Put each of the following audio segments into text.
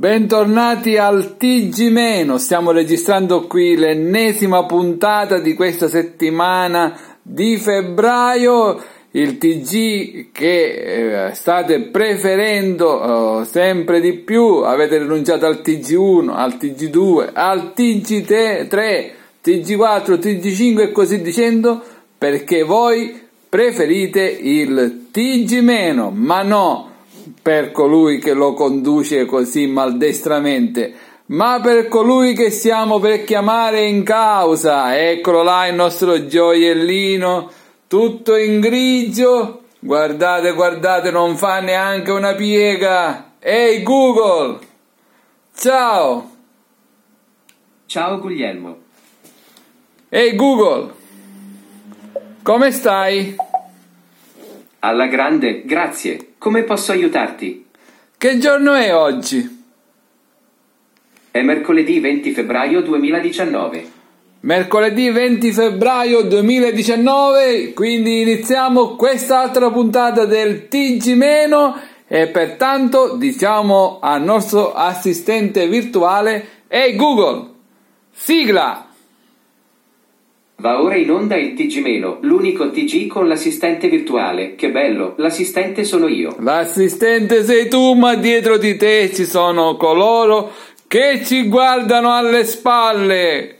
Bentornati al TG Meno, stiamo registrando qui l'ennesima puntata di questa settimana di febbraio, il TG che eh, state preferendo eh, sempre di più, avete rinunciato al TG1, al TG2, al TG3, TG4, TG5 e così dicendo, perché voi preferite il TG Meno, ma no! Per colui che lo conduce così maldestramente, ma per colui che stiamo per chiamare in causa. Eccolo là il nostro gioiellino, tutto in grigio. Guardate, guardate, non fa neanche una piega. Ehi Google! Ciao! Ciao Guglielmo. Ehi Google! Come stai? Alla grande, grazie. Come posso aiutarti? Che giorno è oggi? È mercoledì 20 febbraio 2019. Mercoledì 20 febbraio 2019, quindi iniziamo quest'altra puntata del TG Meno e pertanto diciamo al nostro assistente virtuale Ehi hey Google, sigla! Va ora in onda il TG Meno, l'unico TG con l'assistente virtuale. Che bello, l'assistente sono io. L'assistente sei tu, ma dietro di te ci sono coloro che ci guardano alle spalle.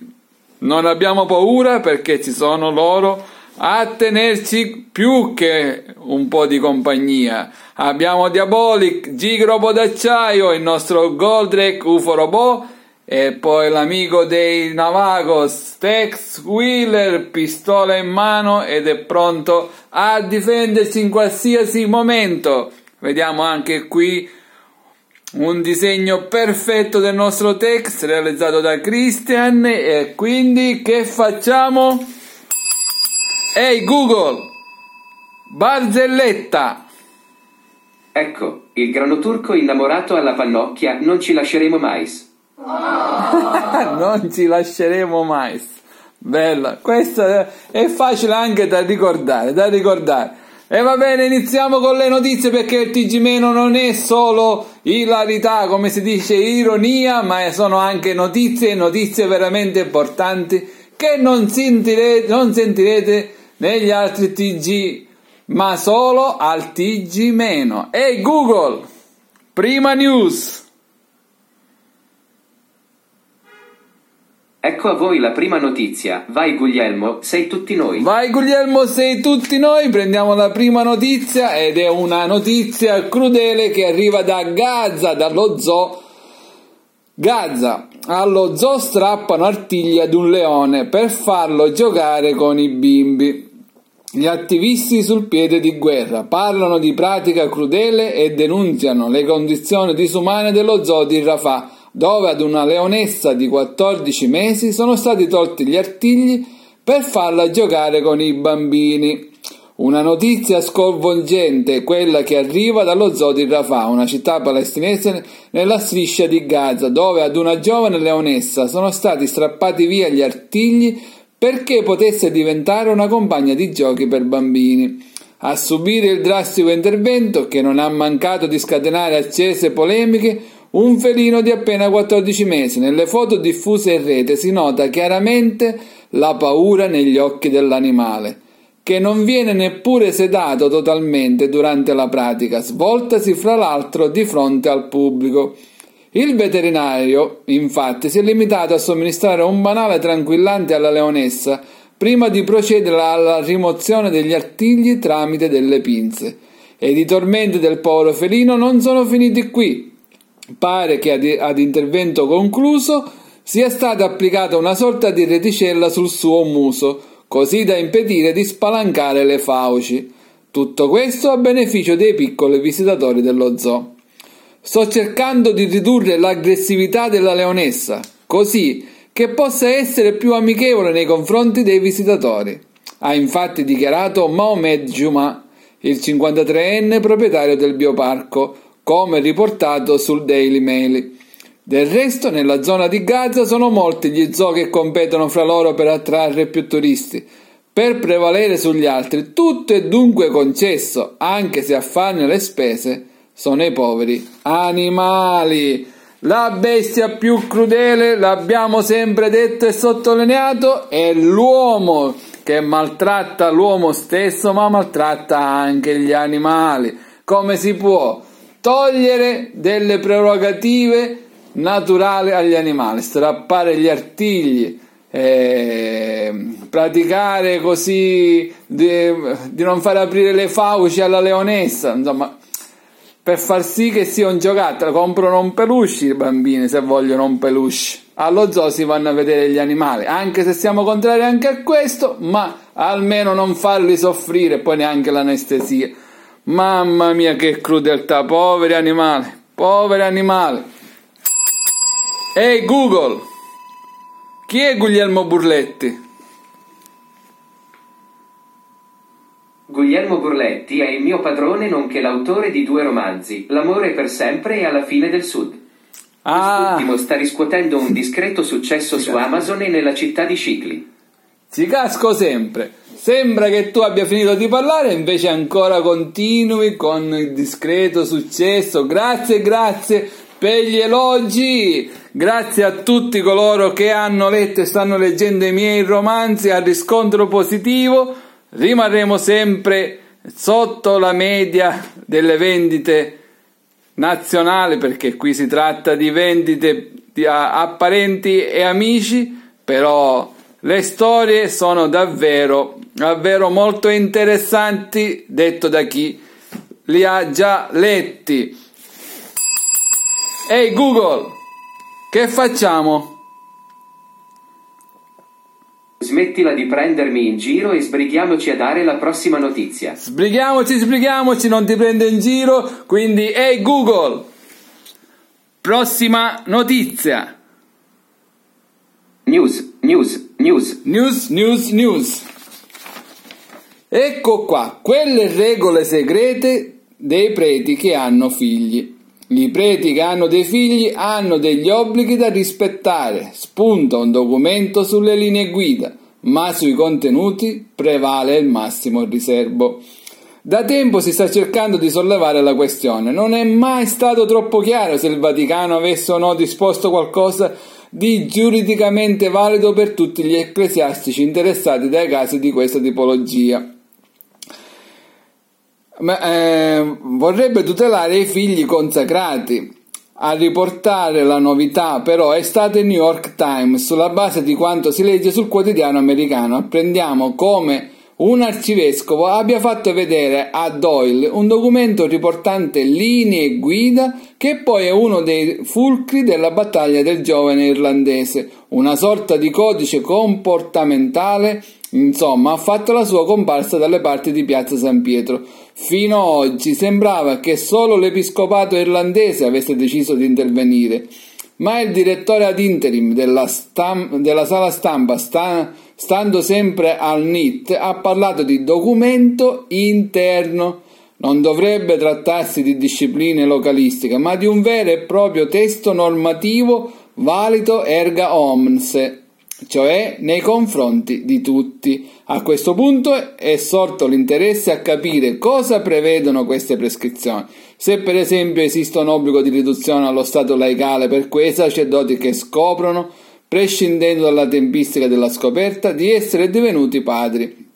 Non abbiamo paura perché ci sono loro a tenerci più che un po' di compagnia. Abbiamo Diabolic, Gig Robot d'acciaio, il nostro Goldrake UFO Robot e poi l'amico dei Navagos, Tex Wheeler, pistola in mano ed è pronto a difendersi in qualsiasi momento. Vediamo anche qui un disegno perfetto del nostro Tex realizzato da Christian e quindi che facciamo? Ehi hey Google, barzelletta! Ecco, il grano turco innamorato alla pannocchia non ci lasceremo mai. non ci lasceremo mai. Bella, questa è facile anche da ricordare, da ricordare. E va bene, iniziamo con le notizie perché il TG Meno non è solo ilarità, come si dice, ironia, ma sono anche notizie, notizie veramente importanti che non sentirete, non sentirete negli altri TG, ma solo al TG. Ehi Google, prima news. Ecco a voi la prima notizia. Vai Guglielmo, sei tutti noi. Vai Guglielmo, sei tutti noi. Prendiamo la prima notizia ed è una notizia crudele che arriva da Gaza, dallo zoo. Gaza, allo zoo strappano artigli ad un leone per farlo giocare con i bimbi. Gli attivisti sul piede di guerra parlano di pratica crudele e denunziano le condizioni disumane dello zoo di Rafah dove ad una leonessa di 14 mesi sono stati tolti gli artigli per farla giocare con i bambini. Una notizia sconvolgente, quella che arriva dallo zoo di Rafah, una città palestinese nella striscia di Gaza, dove ad una giovane leonessa sono stati strappati via gli artigli perché potesse diventare una compagna di giochi per bambini. A subire il drastico intervento, che non ha mancato di scatenare accese polemiche, un felino di appena 14 mesi. Nelle foto diffuse in rete si nota chiaramente la paura negli occhi dell'animale, che non viene neppure sedato totalmente durante la pratica, svoltasi fra l'altro di fronte al pubblico. Il veterinario, infatti, si è limitato a somministrare un banale tranquillante alla leonessa prima di procedere alla rimozione degli artigli tramite delle pinze. Ed i tormenti del povero felino non sono finiti qui. Pare che ad, intervento concluso sia stata applicata una sorta di reticella sul suo muso, così da impedire di spalancare le fauci. Tutto questo a beneficio dei piccoli visitatori dello zoo. Sto cercando di ridurre l'aggressività della leonessa, così che possa essere più amichevole nei confronti dei visitatori, ha infatti dichiarato Mohamed Juma, il 53enne proprietario del bioparco, come riportato sul Daily Mail. Del resto, nella zona di Gaza sono molti gli zoo che competono fra loro per attrarre più turisti. Per prevalere sugli altri, tutto è dunque concesso, anche se a farne le spese sono i poveri animali. la bestia più crudele, l'abbiamo sempre detto e sottolineato, è l'uomo che maltratta l'uomo stesso, ma maltratta anche gli animali. Come si può togliere delle prerogative naturali agli animali, strappare gli artigli, eh, praticare così di, di non far aprire le fauci alla leonessa, insomma, per far sì che sia un giocattolo. Comprano un peluche i bambini se vogliono un peluche. Allo zoo si vanno a vedere gli animali, anche se siamo contrari anche a questo, ma almeno non farli soffrire, poi neanche l'anestesia. Mamma mia che crudeltà, poveri animali, poveri animali. Ehi Google, chi è Guglielmo Burletti? Guglielmo Burletti è il mio padrone nonché l'autore di due romanzi, L'amore per sempre e Alla fine del Sud. Ah, Quest'ultimo sta riscuotendo un discreto successo su Amazon e nella città di Scicli. ci casco sempre. Sembra che tu abbia finito di parlare, invece ancora continui con il discreto successo. Grazie, grazie per gli elogi. Grazie a tutti coloro che hanno letto e stanno leggendo i miei romanzi a riscontro positivo. Rimarremo sempre sotto la media delle vendite nazionali perché qui si tratta di vendite di- a, a parenti e amici, però le storie sono davvero, davvero molto interessanti, detto da chi li ha già letti. Ehi Google, che facciamo? Smettila di prendermi in giro e sbrighiamoci a dare la prossima notizia. Sbrighiamoci, sbrighiamoci, non ti prende in giro. Quindi, ehi Google, prossima notizia. News, news, news. News, news, news. Ecco qua, quelle regole segrete dei preti che hanno figli. I preti che hanno dei figli hanno degli obblighi da rispettare. Spunta un documento sulle linee guida, ma sui contenuti prevale il massimo riservo. Da tempo si sta cercando di sollevare la questione. Non è mai stato troppo chiaro se il Vaticano avesse o no disposto qualcosa di giuridicamente valido per tutti gli ecclesiastici interessati dai casi di questa tipologia. Ma, eh, vorrebbe tutelare i figli consacrati. A riportare la novità però è stato il New York Times sulla base di quanto si legge sul quotidiano americano. Apprendiamo come un arcivescovo abbia fatto vedere a Doyle un documento riportante linee guida che poi è uno dei fulcri della battaglia del giovane irlandese, una sorta di codice comportamentale, insomma, ha fatto la sua comparsa dalle parti di Piazza San Pietro. Fino ad oggi sembrava che solo l'episcopato irlandese avesse deciso di intervenire, ma il direttore ad interim della, stam- della sala stampa, sta- stando sempre al NIT, ha parlato di documento interno. Non dovrebbe trattarsi di discipline localistiche, ma di un vero e proprio testo normativo valido erga omnes, cioè nei confronti di tutti. A questo punto è sorto l'interesse a capire cosa prevedono queste prescrizioni. Se per esempio esiste un obbligo di riduzione allo stato laicale per quei sacerdoti che scoprono, prescindendo dalla tempistica della scoperta, di essere divenuti padri.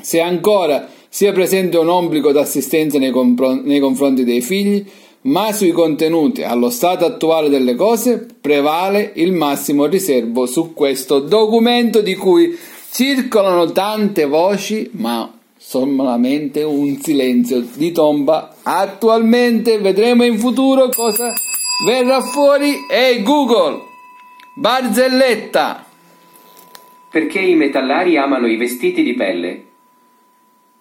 Se ancora sia presente un obbligo d'assistenza nei, compro- nei confronti dei figli, ma sui contenuti, allo stato attuale delle cose, prevale il massimo riservo su questo documento di cui circolano tante voci, ma solamente un silenzio di tomba. Attualmente vedremo in futuro cosa verrà fuori. Ehi Google, barzelletta! Perché i metallari amano i vestiti di pelle?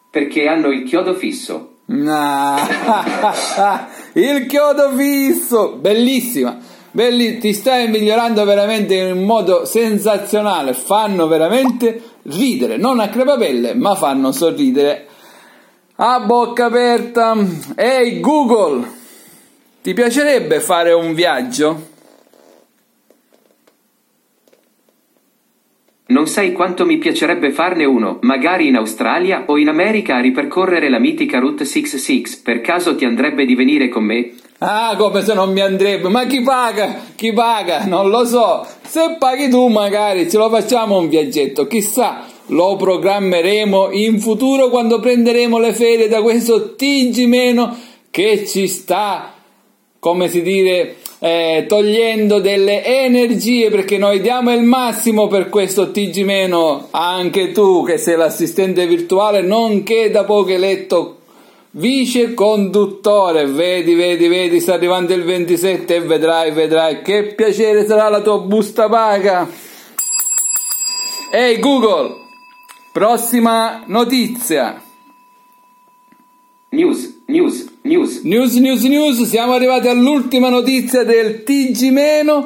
Perché hanno il chiodo fisso. Ah, il chiodo fisso, bellissima. Belli, ti stai migliorando veramente in un modo sensazionale. Fanno veramente ridere, non a crepapelle, ma fanno sorridere a bocca aperta. Ehi Google, ti piacerebbe fare un viaggio? Non sai quanto mi piacerebbe farne uno, magari in Australia o in America a ripercorrere la mitica Route 66. Per caso ti andrebbe di venire con me? Ah, come se non mi andrebbe, ma chi paga? Chi paga? Non lo so. Se paghi tu magari ce lo facciamo un viaggetto, chissà, lo programmeremo in futuro quando prenderemo le ferie da questo TG meno che ci sta, come si dire, eh, togliendo delle energie perché noi diamo il massimo per questo TG meno, anche tu che sei l'assistente virtuale, nonché da poco eletto Vice conduttore, vedi, vedi, vedi, sta arrivando il 27 e vedrai, vedrai che piacere sarà la tua busta paga. Ehi hey Google, prossima notizia. News, news, news. News, news, news, siamo arrivati all'ultima notizia del TG-.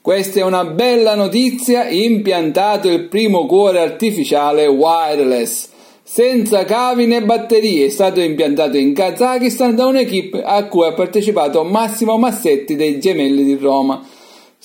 Questa è una bella notizia, impiantato il primo cuore artificiale wireless senza cavi né batterie, è stato impiantato in Kazakistan da un'equipe a cui ha partecipato Massimo Massetti dei Gemelli di Roma.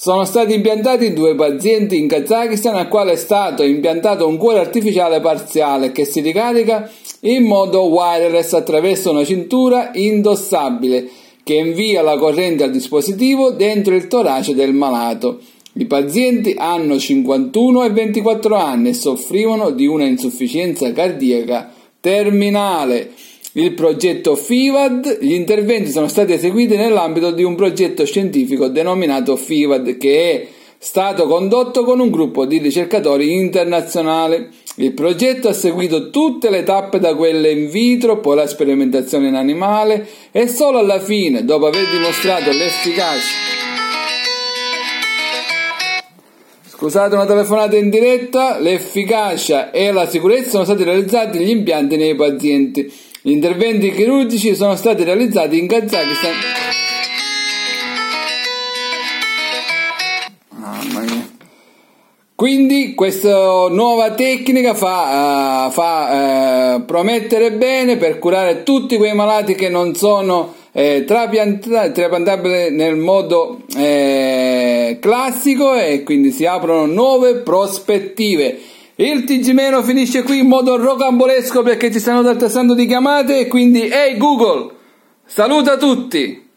Sono stati impiantati due pazienti in Kazakistan al quale è stato impiantato un cuore artificiale parziale che si ricarica in modo wireless attraverso una cintura indossabile che invia la corrente al dispositivo dentro il torace del malato. I pazienti hanno 51 e 24 anni e soffrivano di una insufficienza cardiaca terminale. Il progetto FIVAD, gli interventi sono stati eseguiti nell'ambito di un progetto scientifico denominato FIVAD che è stato condotto con un gruppo di ricercatori internazionali. Il progetto ha seguito tutte le tappe da quelle in vitro, poi la sperimentazione in animale e solo alla fine, dopo aver dimostrato l'efficacia Scusate una telefonata in diretta, l'efficacia e la sicurezza sono stati realizzati gli impianti nei pazienti. Gli interventi chirurgici sono stati realizzati in Kazakistan. Quindi questa nuova tecnica fa, uh, fa uh, promettere bene per curare tutti quei malati che non sono eh, trapiantabile nel modo eh, classico e quindi si aprono nuove prospettive. Il TG- finisce qui in modo rocambolesco perché ci stanno attestando di chiamate e quindi ehi hey Google, saluta tutti!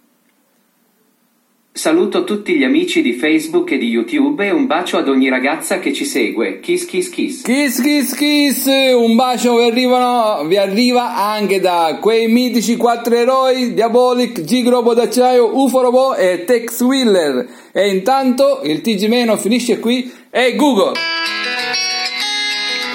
Saluto tutti gli amici di Facebook e di YouTube e un bacio ad ogni ragazza che ci segue. Kiss kiss kiss. Kiss kiss kiss. Un bacio vi, arrivano, vi arriva anche da quei mitici quattro eroi Diabolic, Gigrobo d'acciaio, UFO Robot e Tex Wheeler. E intanto il TG- finisce qui e Google.